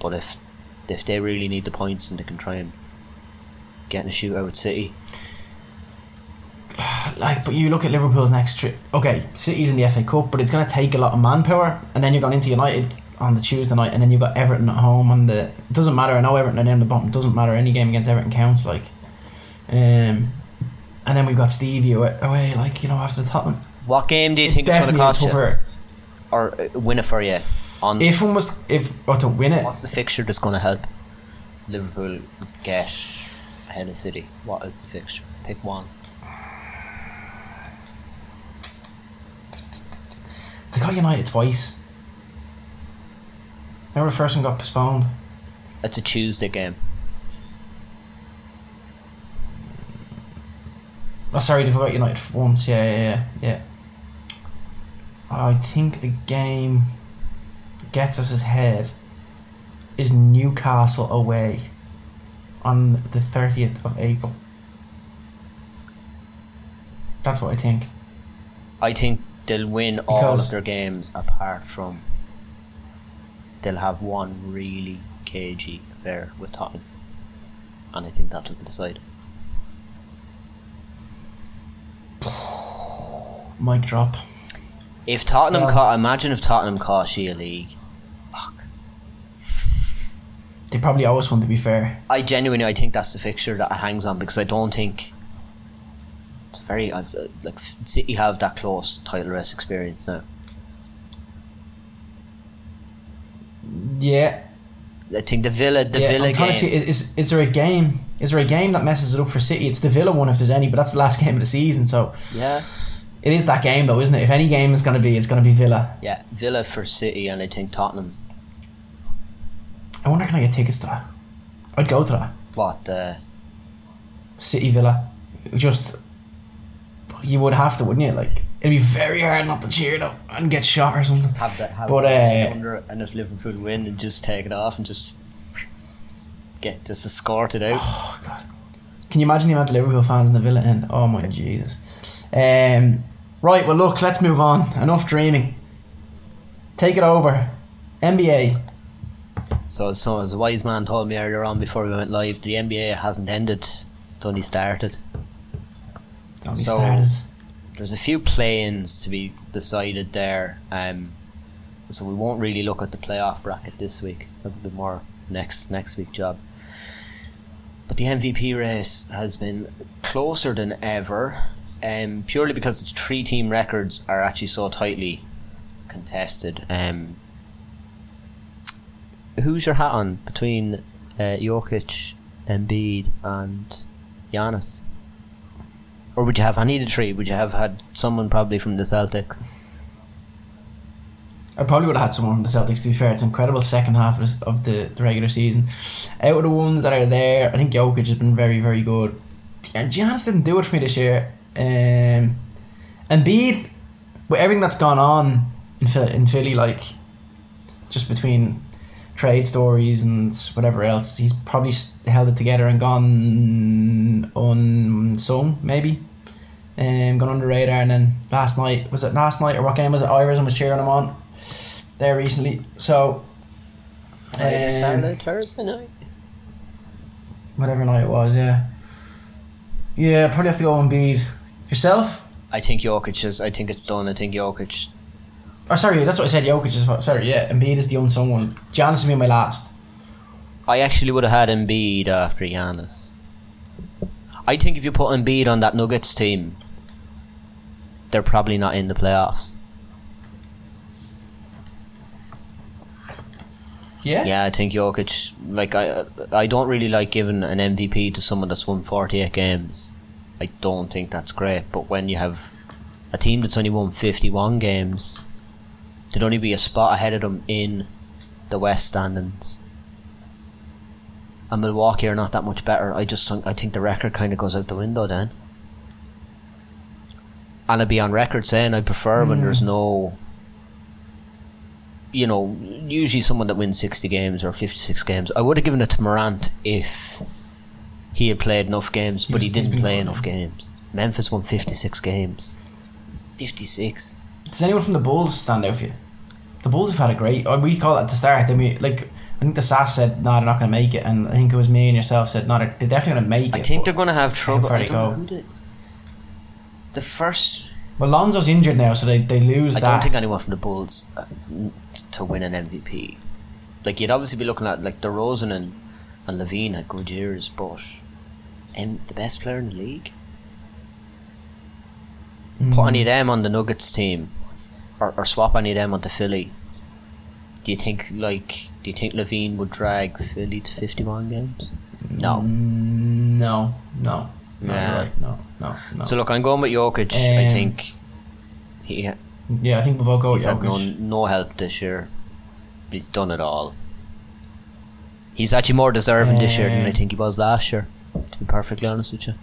But if if they really need the points and they can try and get in a shootout with City, Like, but you look at Liverpool's next trip. Okay, City's in the FA Cup, but it's going to take a lot of manpower, and then you're going into United on the Tuesday night, and then you've got Everton at home on the. It doesn't matter. I know Everton are down the bottom. Doesn't matter. Any game against Everton counts. Like, um, and then we've got Stevie away, away like you know after the Tottenham. What game do you It's think it's going to cost you, or uh, win it for you? On If one was, if or to win it, what's the fixture that's going to help Liverpool get ahead of City? What is the fixture? Pick one. they got United twice. Remember the first one got postponed. It's a Tuesday game. Oh, sorry, they forgot United for once. Yeah, yeah, yeah, yeah. I think the game that gets us ahead is Newcastle away on the thirtieth of April. That's what I think. I think they'll win all of their games apart from they'll have one really cagey affair with Tottenham. And I think that'll decide. Mic drop. If Tottenham Well- caught imagine if Tottenham caught Shea League. Fuck. They probably always want to be fair. I genuinely I think that's the fixture that it hangs on because I don't think it's very I've, uh, like City have that close title race experience now. Yeah, I think the Villa the yeah. Villa I'm trying game to see. Is, is is there a game? Is there a game that messes it up for City? It's the Villa one if there's any, but that's the last game of the season, so yeah it is that game though, isn't it? If any game is going to be, it's going to be Villa. yeah Villa for City and I think Tottenham I wonder can I get tickets to that? I'd go to that. what uh, City Villa. Just you would have to, wouldn't you? Like it'd be very hard not to cheer though and get shot or something. have that have But, uh, under it, and if Liverpool win and just take it off and just get just escort it out. Oh god. Can you imagine the amount of Liverpool fans in the Villa end? Oh my Jesus. Um, right, well look, let's move on. Enough dreaming. Take it over. NBA. So, so as a wise man told me earlier on before we went live, the NBA hasn't ended; it's only started. It's only So- started. There's a few play-ins to be decided there, um, so we won't really look at the playoff bracket this week. That'll be more next next week job. But the MVP race has been closer than ever, um, purely because the three team records are actually so tightly contested. Um, who's your hat on between uh, Jokic, Embiid, and Giannis? Or would you have any of the three? Would you have had someone probably from the Celtics? I probably would have had someone from the Celtics. To be fair, it's an incredible second half of the, the, regular season. Out of the ones that are there, I think Jokic has been very, very good. And Giannis didn't do it for me this year. Um, Embiid, with everything that's gone on in Philly, in Philly, like just between trade stories and whatever else, he's probably held it together and gone unsung, maybe. Um, gone under the radar, and then last night was it last night or what game was it? Iverson was cheering him on there recently. So Um, Saturday, Thursday night. whatever night it was, yeah, yeah, probably have to go on Embiid. Yourself? I think Jokic is. I think it's done. I think Jokic. Oh, sorry, that's what I said. Jokic is what. Sorry, yeah, Embiid is the unsung one. Giannis will be my last. I actually would have had Embiid after Giannis. I think if you put Embiid on that Nuggets team, they're probably not in the playoffs. Yeah. Yeah, I think Jokic. Like I, I don't really like giving an MVP to someone that's won forty-eight games. I don't think that's great. But when you have a team that's only won fifty-one games, there'd only be a spot ahead of them in the West standings. And Milwaukee are not that much better. I just think I think the record kind of goes out the window then. And I'd be on record saying I prefer when hmm. there's no you know, usually someone that wins 60 games or 56 games. I would have given it to Morant if he had played enough games, but he didn't play enough games. Memphis won 56 games. 56. Does anyone from the Bulls stand out for you? The Bulls have had a great. Or we call it at the start. Then we like. I think the SAS said, "No, they're not going to make it," and I think it was me and yourself said, "No, they're, they're definitely going to make it." I think they're going to have trouble. I don't go. The first. Well, Lonzo's injured now, so they, they lose I that. don't think anyone from the Bulls uh, to win an MVP. Like, you'd obviously be looking at, like, DeRozan and, and LaVine had good years, but. Um, the best player in the league? Mm. put any of them on the Nuggets team, or, or swap any of them onto Philly. Do you think like do you think LaVine would drag Philly to fifty one games? No. Mm, no, no, right. No, no, no. So look, I'm going with Jokic. I Um, think he yeah, I think we'll go with he's had no, no help this year. he's done it all. He's actually more deserving this year than I Um, think he was last year. To be perfectly honest with you,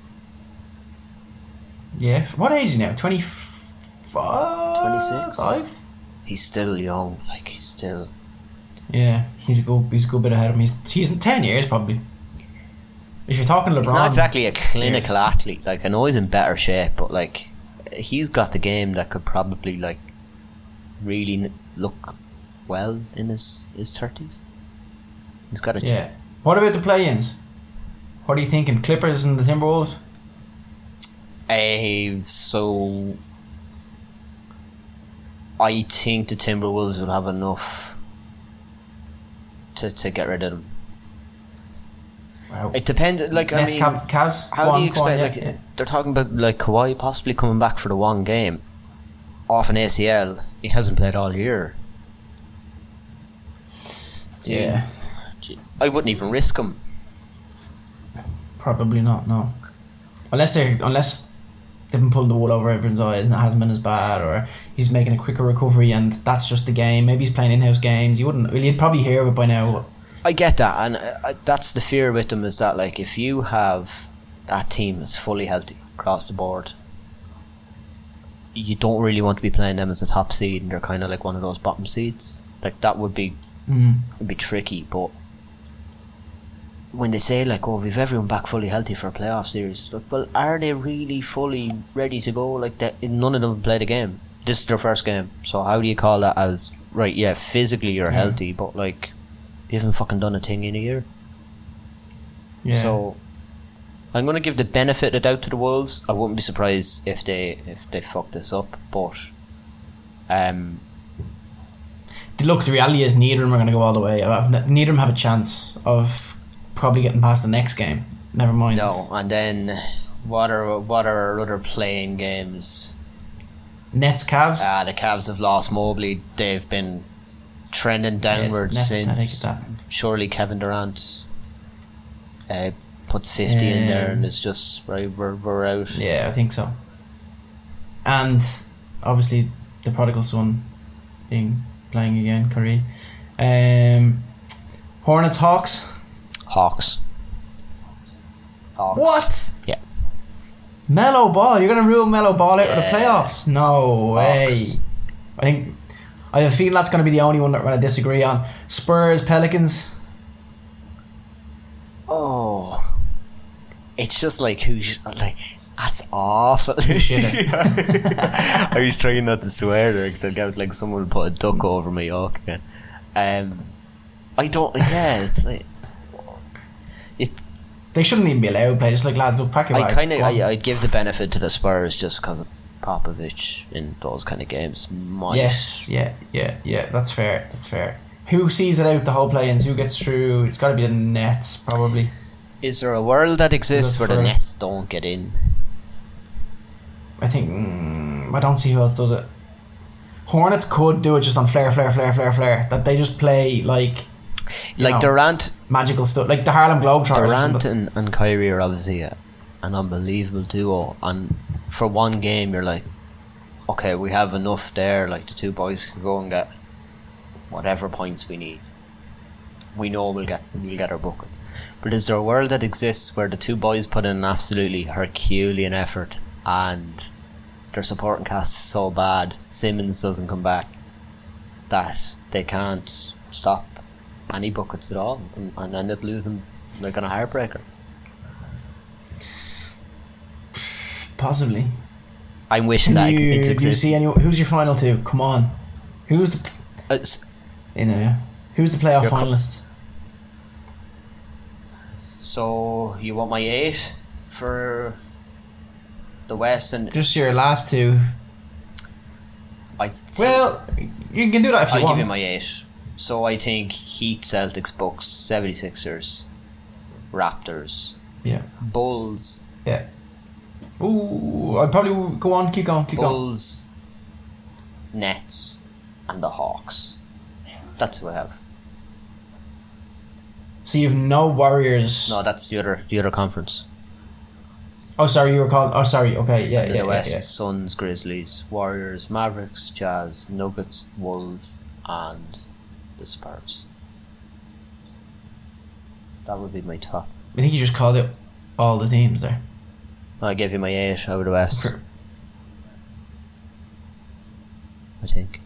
Yeah. What age is he now? 25? 26. Five? he's still young. Like he's still. Yeah, he's a good. He's a good bit ahead of him. He's, he's in ten years probably. If you're talking LeBron, He's not exactly a clinical years. athlete. Like I know he's in better shape, but like he's got the game that could probably like really n- look well in his his thirties. He's got a ch- Yeah. What about the play-ins? What are you thinking? Clippers and the Timberwolves? Uh, so I think the Timberwolves will have enough to to get rid of them. Wow. It depends. Like I mean, Cav- Cavs. how do you expect? like yeah. they're talking about like Kawhi possibly coming back for the one game off an ACL. He hasn't played all year. Do you- Yeah. do you- I wouldn't even risk him. Probably not. No. Unless they unless they've been pulling the wool over everyone's eyes and it hasn't been as bad, or he's making a quicker recovery and that's just the game. Maybe he's playing in-house games. You wouldn't. Well, you'd probably hear of it by now. I get that, and uh, that's the fear with them is that like if you have that team is fully healthy across the board, you don't really want to be playing them as the top seed, and they're kind of like one of those bottom seeds. Like that would be Mm. would be tricky, but when they say like, "Oh, we've everyone back fully healthy for a playoff series," like, well, are they really fully ready to go? Like that, none of them played a game. This is their first game, so how do you call that as right? Yeah, physically you're healthy, but like you haven't fucking done a thing in a year. Yeah. So I'm gonna give the benefit of the doubt to the Wolves. I wouldn't be surprised if they if they fuck this up, but um, look, the reality is neither of them are going to go all the way. Neither of them have a chance of probably getting past the next game. Never mind. no. And then what are what are our other playing games? Nets, Cavs. Ah, the Cavs have lost Mobley. They've been trending downwards Nets, I think it's since surely Kevin Durant uh, puts fifty in there, and Um, it's just right. We're we're out. Yeah, I think so. And obviously the prodigal son being playing again, Curry. Um, Hornets, Hawks. Hawks. Hawks. What? Yeah. Melo Ball. You're gonna rule Melo Ball out of the playoffs? No way. Hawks. I think I have a feeling that's gonna be the only one that we're gonna disagree on. Spurs, Pelicans. Oh, it's just like who's like that's awful. shitter. I was trying not to swear there because I got like someone put a duck over my York again. Um, I don't. Yeah, it's like. They shouldn't even be allowed to play. Just like lads, look, pack your I kind of I, I'd give the benefit to the Spurs just because of Popovich in those kind of games. Might. Yes, yeah, yeah, yeah. That's fair. That's fair. Who sees it out the whole play-ins? Who gets through? It's got to be the Nets, probably. Is there a world that exists where the? Nets don't get in? I think mm, I don't see who else does it. Hornets could do it just on flare, flare, flare, flare, flair. That they just play like Like know, Durant, magical stuff, like the Harlem Globetrotters. Durant and, and Kyrie are obviously a, an unbelievable duo, and for one game you're like, okay, we have enough there. Like the two boys can go and get whatever points we need. We know we'll get we'll get our buckets. But is there a world that exists where the two boys put in an absolutely Herculean effort and their supporting cast is so bad, Simmons doesn't come back, that they can't stop any buckets at all and, and end up losing like on a heartbreaker? Possibly. I'm wishing that you, it, it do you see any? Who's your final two? Come on. Who's the It's- uh, you know? Who's the playoff Your co- finalists? so you want my eight for the West and Just your last two. I Well, you can do that if you I'll want. give you my eight. So I think Heat, Celtics, Bucks, 76ers, Raptors, yeah, Bulls, yeah. Ooh, I'd probably go on. Keep going. Keep going. Bulls, Nets, and the Hawks. That's who I have. So you've no Warriors. No, that's the other the other conference. Oh, sorry, you were called. Oh, sorry. Okay, yeah, yeah, the yeah, yeah. Suns, Grizzlies, Warriors, Mavericks, Jazz, Nuggets, Wolves, and the Spurs. That would be my top. I think you just called it all the teams there. I gave you my eight out of the West. For- I think.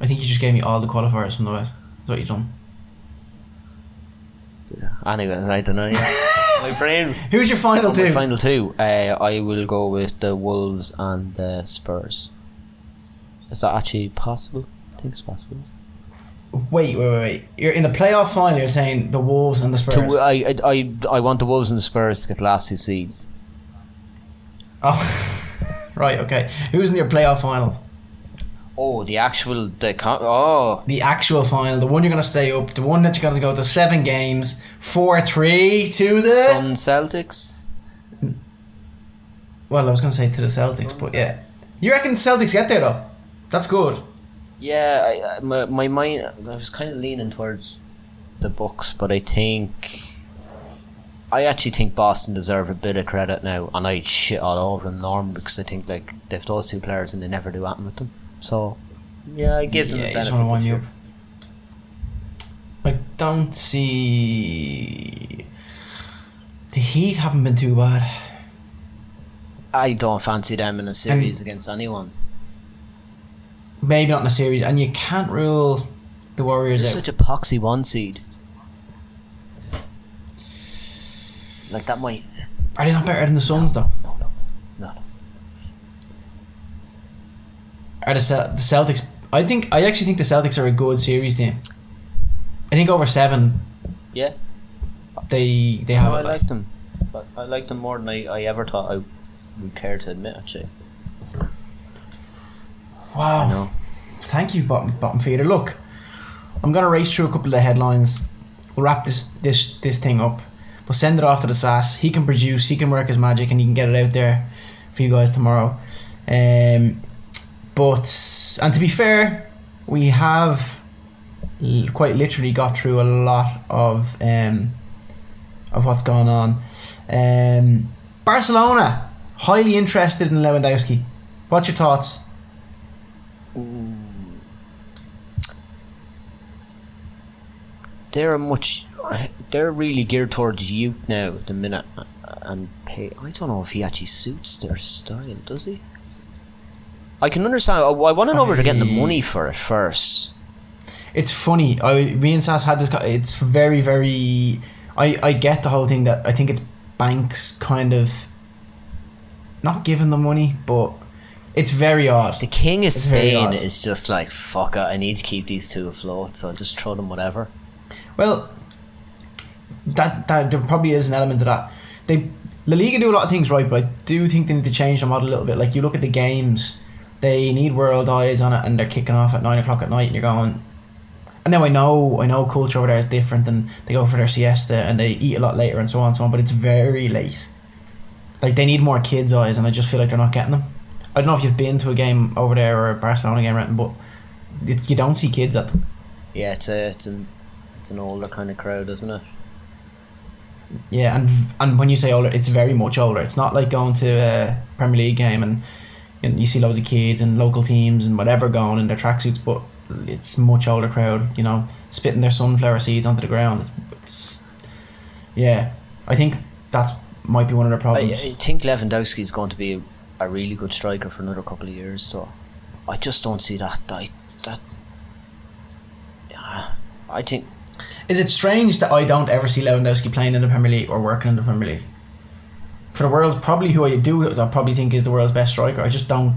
I think you just gave me all the qualifiers from the West. That's what you done. Yeah. Anyway, I don't know. Yeah. my brain. Who's your final On my two? final two, uh, I will go with the Wolves and the Spurs. Is that actually possible? I think it's possible. Wait, wait, wait, wait. You're in the playoff final. You're saying the Wolves and the Spurs. To, I, I, I, I want the Wolves and the Spurs to get the last two seeds. oh, right. Okay. Who's in your playoff final? Oh, the actual the con- oh The actual final, the one you're gonna stay up, the one that you're gonna go to seven games, four three to the. Sun Celtics. Well, I was gonna say to the Celtics, but yeah. You reckon the Celtics get there though? That's good. Yeah, I, I- my my mind. I was kind of leaning towards the Bucks, but I think I actually think Boston deserve a bit of credit now, and I shit all over them norm because I think like they've those two players and they never do anything with them. So yeah, I give them yeah, the you just benefit. want of me the up. doubt. I don't see. The Heat haven't been too bad. I don't fancy them in a series against anyone. Maybe not in a series, and you can't rule the Warriors They're out. such a poxy one seed. Like that might Are they not better than the Suns though? no no no no. Are the, Cel- the Celtics? I think I actually think the Celtics are a good series team. I think over seven, Yeah, they they have No, I. Like. like them. But I like them more than I, I ever thought I would care to admit. Actually, Wow. Thank you, bottom bottom feeder. Look, I'm gonna race through a couple of the headlines. We'll wrap this this this thing up. We'll send it off to the SAS. He can produce. He can work his magic, and he can get it out there for you guys tomorrow. Um, but and to be fair, we have l- quite literally got through a lot of um of what's going on. Um, Barcelona highly interested in Lewandowski. What's your thoughts? They're much. They're really geared towards youth now. at The minute and pay. I don't know if he actually suits their style. Does he? I can understand. I, I want to know where they're getting the money for it first. It's funny. I me and Sass had this. It's very very. I I get the whole thing that I think it's banks kind of. Not giving the money, but it's very odd. The king of It's Spain is just like fuck it. I need to keep these two afloat, so I'll just throw them whatever. Well, that that there probably is an element to that. They La Liga do a lot of things right, but I do think they need to change the model a little bit. Like you look at the games, they need world eyes on it, and they're kicking off at nine o'clock at night, and you're going. And now I know I know culture over there is different, and they go for their siesta and they eat a lot later and so on and so on. But it's very late. Like they need more kids' eyes, and I just feel like they're not getting them. I don't know if you've been to a game over there or a Barcelona game, or anything, but it's, you don't see kids at them. Yeah, it's a it's an it's an older kind of crowd, isn't it? Yeah, and and when you say older, it's very much older. It's not like going to a Premier League game and, and you see loads of kids and local teams and whatever going in their tracksuits, but it's much older crowd. You know, spitting their sunflower seeds onto the ground. It's, it's yeah. I think that's might be one of their I, problems. I think Lewandowski is going to be a really good striker for another couple of years, though. I just don't see that. I, that. Yeah, I think Is it strange that I don't ever see Lewandowski playing in the Premier League or working in the Premier League? For the world, probably who I do, I probably think is the world's best striker. I just don't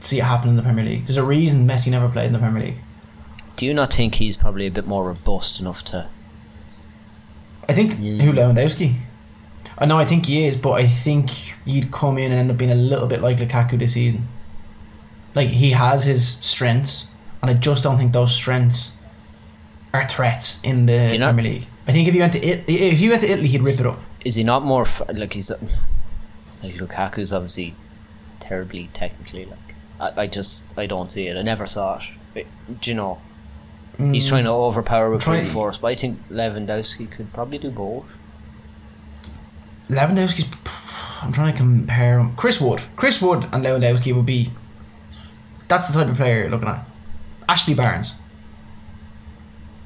see it happen in the Premier League. There's a reason Messi never played in the Premier League. Do you not think he's probably a bit more robust enough to? I think who Lewandowski. I know I think he is, but I think he'd come in and end up being a little bit like Lukaku this season. Like he has his strengths, and I just don't think those strengths are threats in the not- Premier League. I think if you went to it, if you went to Italy, he'd rip it up. Is he not more like he's like Lukaku's obviously terribly technically like I, I just I don't see it. I never saw it. Do you know? He's mm. trying to overpower with brute force, but I think Lewandowski could probably do both. Lewandowski's. I'm trying to compare him. Chris Wood, Chris Wood, and Lewandowski would be. That's the type of player you're looking at. Ashley Barnes.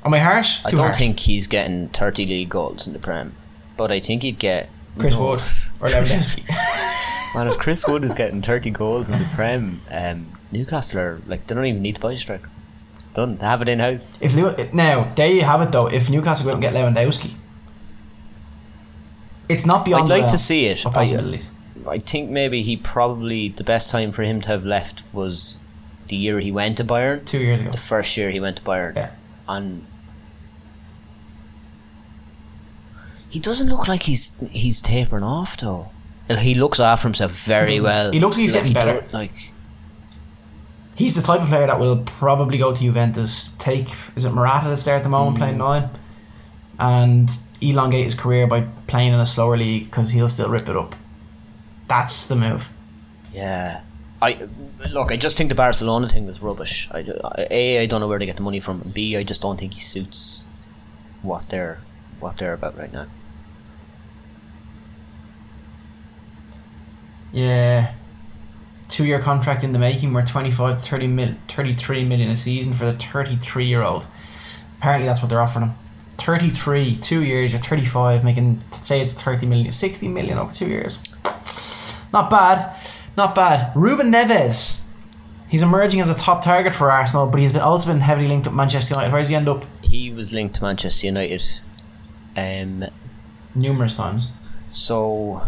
On my harsh? I don't harsh. think he's getting 30 league goals in the Prem, but I think he'd get. Chris No. Wood or Lewandowski. Man, if Chris Wood is getting 30 goals in the Prem, um, Newcastle are like, they don't even need to buy a striker. Done. They have it in house. if Lew- now there you have it though. If Newcastle go out and get Lewandowski, it's not beyond. I'd like realm to see it. I. I think maybe he probably, the best time for him to have left was the year he went to Bayern. Two years ago. The first year he went to Bayern. Yeah. And he doesn't look like he's he's tapering off though. He looks after himself very He well. He looks like he's getting he better. like He's the type of player that will probably go to Juventus. Take is it Morata that's there at the moment Mm. playing nine, and elongate his career by playing in a slower league because he'll still rip it up. That's the move. Yeah. I look. I just think the Barcelona thing was rubbish. I, I- a. I don't know where they get the money from. And B. I just don't think he suits what they're what they're about right now. Yeah. Two year contract in the making, we're 25 to 30 mil, 33 million a season for the 33 year old. Apparently, that's what they're offering him. 33, two years, you're 35, making, say it's 30 million, 60 million over two years. Not bad. Not bad. Ruben Neves. He's emerging as a top target for Arsenal, but he's been also been heavily linked with Manchester United. Where does he end up? He was linked to Manchester United. Um. Numerous times. So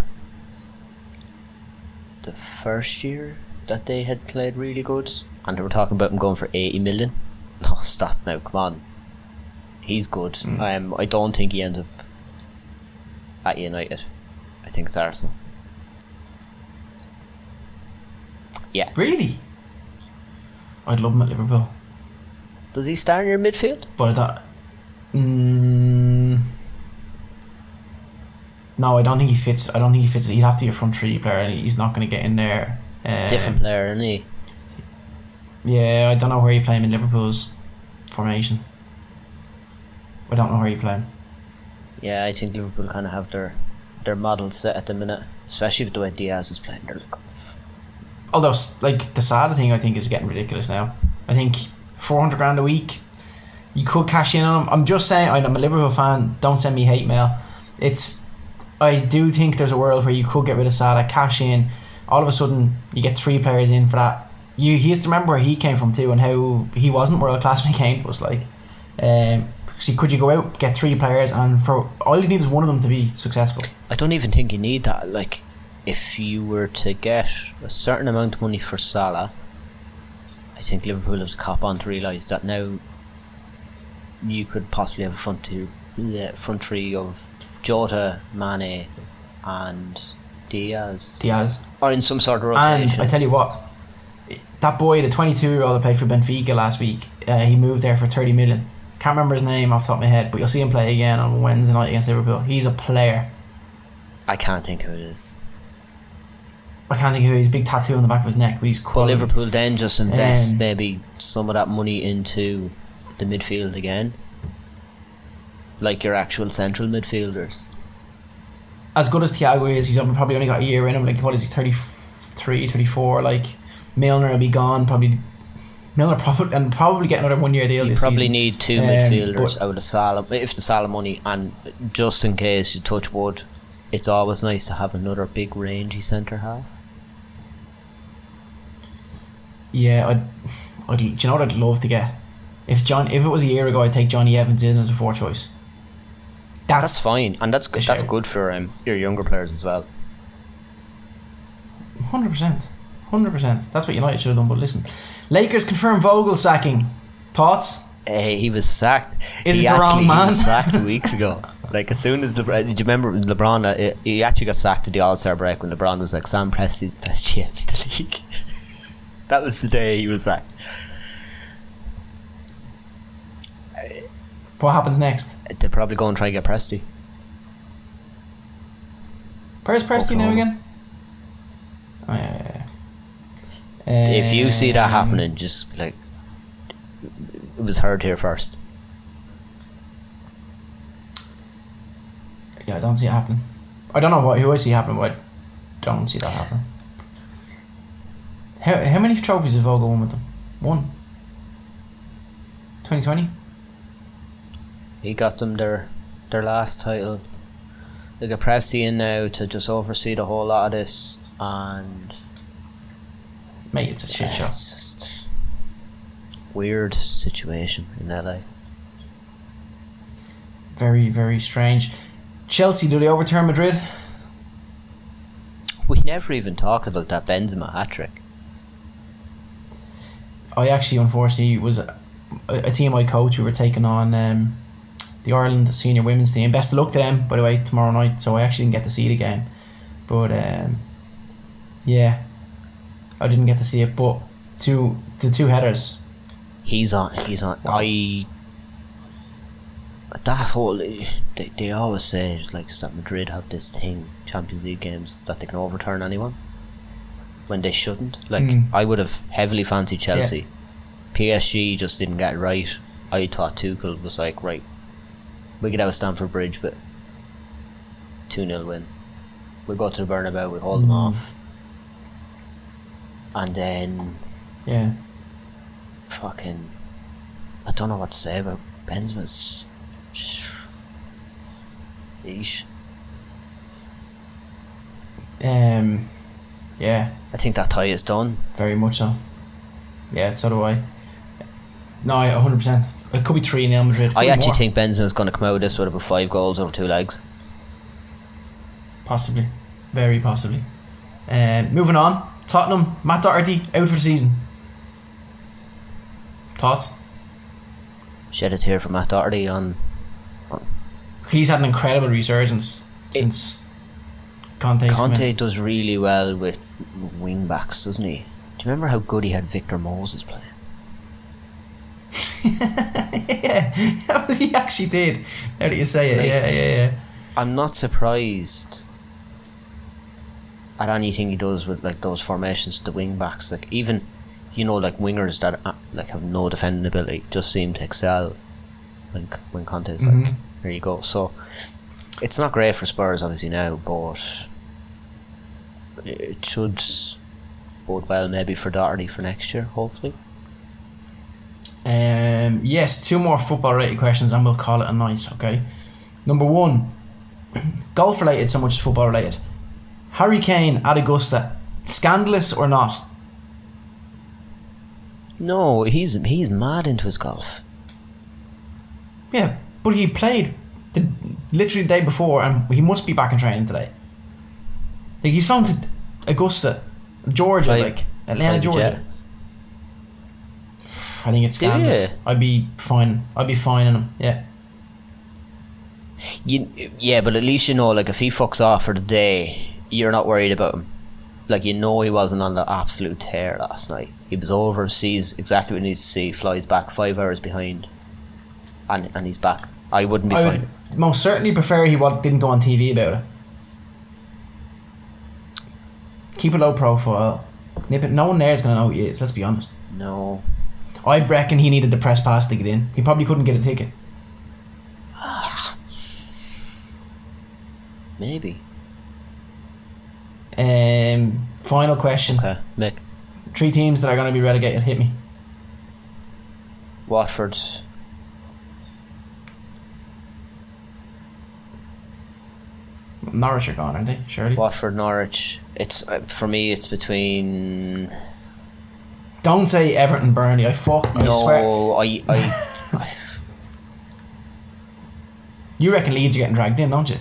the first year that they had played really good, and they were talking about him going for eighty million. No, stop now! Come on, he's good. Um, I don't think he ends up at United. I think it's Arsenal. Yeah. Really? I'd love him at Liverpool. Does he start in your midfield? But thought. Mm, no, I don't think he fits. I don't think he fits. He'd have to be a front three player, and he's not going to get in there. Um, Different player, isn't he? Yeah, I don't know where you play him in Liverpool's formation. I don't know where you play him. Yeah, I think Liverpool kind of have their their model set at the minute, especially with the way Diaz is playing. They're like, Although, like the Salah thing, I think is getting ridiculous now. I think four hundred grand a week. You could cash in on him. I'm just saying. I'm a Liverpool fan. Don't send me hate mail. It's. I do think there's a world where you could get rid of Salah, cash in. All of a sudden, you get three players in for that. You he has to remember where he came from too, and how he wasn't world class when he came to us. Like, um, see, could you go out get three players, and for all you need is one of them to be successful. I don't even think you need that. Like, if you were to get a certain amount of money for Salah, I think Liverpool has cop on to realise that now you could possibly have a front two, front three of Jota, Mane, and Diaz, Diaz. or in some sort of rotation. And. I tell you what, that boy, the 22 year old that played for Benfica last week, uh, he moved there for 30 million. Can't remember his name off the top of my head, but you'll see him play again on Wednesday night against Liverpool. He's a player. I can't think who it is. I can't think of his big tattoo on the back of his neck, but he's quality. Liverpool then just invest Um, maybe some of that money into the midfield again, like your actual central midfielders. As good as Thiago is, he's probably only got a year in him. Like, what is he, 33, 34? Like, Milner will be gone. Probably. Milner probably and probably get another one year deal You probably season. need two Um, midfielders out of Salah, if the Salah money, and just in case you touch wood, it's always nice to have another big rangy centre half. Yeah, I'd, I'd, do you know what I'd love to get? If John, if it was a year ago, I'd take Johnny Evans in as a four choice. That's That's fine, and that's good. that's good for um, your younger players as well. hundred percent, hundred percent. That's what United should have done. But listen, Lakers confirm Vogel sacking. Thoughts? Hey, he was sacked. Is he it the wrong man? was sacked weeks ago. Like as soon as LeBron, eh, did you remember LeBron? Uh, he actually got sacked at the All Star break when LeBron was like, "Sam Presti's best GM in the league." that was the day he was sacked. What happens next? They're probably going to try and get Presti. Where's Presti now again? Oh, yeah, yeah, yeah. If you see that Um, happening, just like it was heard here first. yeah, I don't see it happening. I don't know what who I see happening, but I don't see that happen. How how many trophies have Vogel won with them? One. 2020? He got them their their last title. They got Presti in now to just oversee the whole lot of this, and Mate, it's a shit show. it's just weird situation in LA. Very, very strange. Chelsea, do they overturn Madrid? We never even talked about that Benzema hat trick. I actually, unfortunately, was a, a team I coach. We were taking on um, the Ireland senior women's team. Best of luck to them, by the way, tomorrow night. So I actually didn't get to see the game, but um, yeah, I didn't get to see it. But two the two headers. He's on. He's on. I. That whole they, they always say like that Madrid have this thing Champions League games that they can overturn anyone when they shouldn't. Like Mm. I would have heavily fancied Chelsea. PSG just didn't get it right. I thought Tuchel was like right. We could have a Stamford Bridge, but two 0 win. We go to the Bernabeu. We hold them Mm. off, and then Yeah, fucking I don't know what to say about Benzema's Yeesh. um, yeah, I think that tie is done. very much so. Yeah, so do I. No, a hundred percent. It could be three 0 Madrid. I actually more. think Benzema's going to come out of this with about five goals over two legs. Possibly. Very possibly. Um, moving on. Tottenham. Matt Doherty out for the season. Thoughts? Shed a tear for Matt Doherty on. He's had an incredible resurgence It- since Conte's Conte does really well with wing backs, doesn't he? Do you remember how good he had Victor Moses playing? yeah, that was, he actually did. Now that you say it, Like- yeah, yeah, yeah. I'm not surprised at anything he does with like those formations, the wing backs. Like even, you know, like wingers that uh, like have no defending ability just seem to excel. Like when Conte's like, Mhm. there you go. So it's not great for Spurs obviously now, but it should bode well maybe for Doherty for next year, hopefully. Um, yes, two more football related questions and we'll call it a night, okay? Number one, golf related so much as football related. Harry Kane at Augusta, scandalous or not? No, he's he's mad into his golf. Yeah, but he played the literally the day before and he must be back in training today. Like he's flown to Augusta, Georgia, Right. like Atlanta, Georgia. I think it's scandalous. I'd be fine. I'd be fine in him. Yeah. You, yeah, but at least you know, like, if he fucks off for the day, you're not worried about him. Like, you know he wasn't on the absolute tear last night. He was over, sees exactly what he needs to see, flies back five hours behind, and and he's back. I wouldn't be I fine. would most certainly prefer he didn't go on TV about it. Keep a low profile. Nip it. No one there is going to know who he is. Let's be honest. No. I reckon he needed the press pass to get in. He probably couldn't get a ticket. Ah, maybe. Um, final question. Okay, Mick. Three teams that are going to be relegated. Hit me. Watford. Norwich are gone, aren't they? Surely. Watford, Norwich. It's uh, for me. It's between. Don't say Everton, Burnley. I fuck. I swear. No, I, I, You reckon Leeds are getting dragged in, don't you?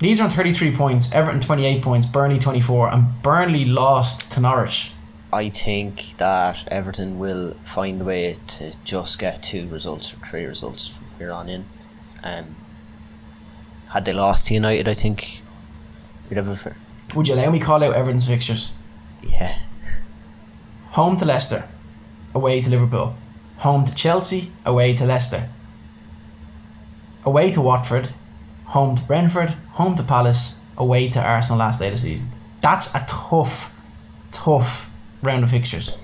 Leeds are on 33 points, Everton 28 points, Burnley 24, and Burnley lost to Norwich. I think that Everton will find a way to just get two results or three results from here on in. Um, had they lost to United, I think we'd have a fair. Would you allow me call out Everton's fixtures? Yeah. Home to Leicester, away to Liverpool. Home to Chelsea, away to Leicester. Away to Watford, home to Brentford, home to Palace, away to Arsenal last day of the season. That's a tough, tough round of fixtures.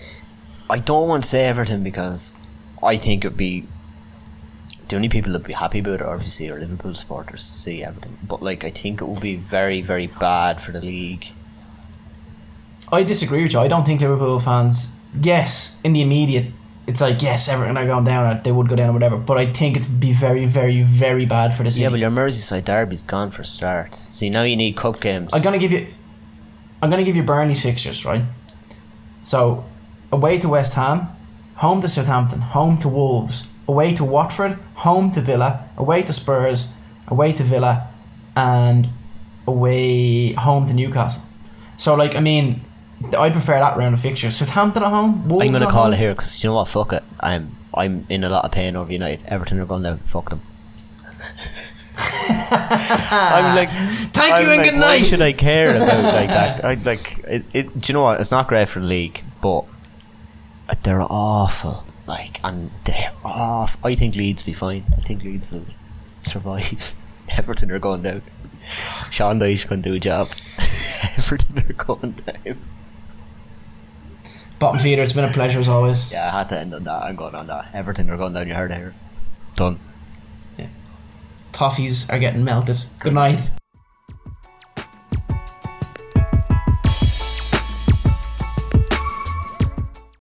I don't want to say Everton because I think it'd be the only people that'd be happy about it obviously are Liverpool supporters to see Everton. But like I think it will be very, very bad for the league. I disagree with you. I don't think Liverpool fans, yes, in the immediate it's like yes, Everton are going down, or they would go down, or whatever. But I think it's be very, very, very bad for the city. Yeah, but your Merseyside derby's gone for a start. See, now you need cup games. I'm gonna give you, I'm gonna give you Burnley's fixtures, right? So, away to West Ham, home to Southampton, home to Wolves, away to Watford, home to Villa, away to Spurs, away to Villa, and away home to Newcastle. So, like, I mean, I prefer that round of fixtures. Southampton at home, Wolves I'm gonna call home. it here because you know what? Fuck it. I'm I'm in a lot of pain over United. Everton are going down. Fuck them. I'm like, Thank you I'm and like, good Why night. should I care about like that? I like it, it. Do you know what? It's not great for the league, but they're awful. Like, and they're off. I think Leeds be fine. I think Leeds will survive. Everton are going down. Sean Dyche can do a job. Everton are going down. Bottom feeder, it's been a pleasure as always. Yeah, I had to end on that. I'm going on that. Everton are going down. You heard it here. Done. Yeah. Toffees are getting melted. Good night.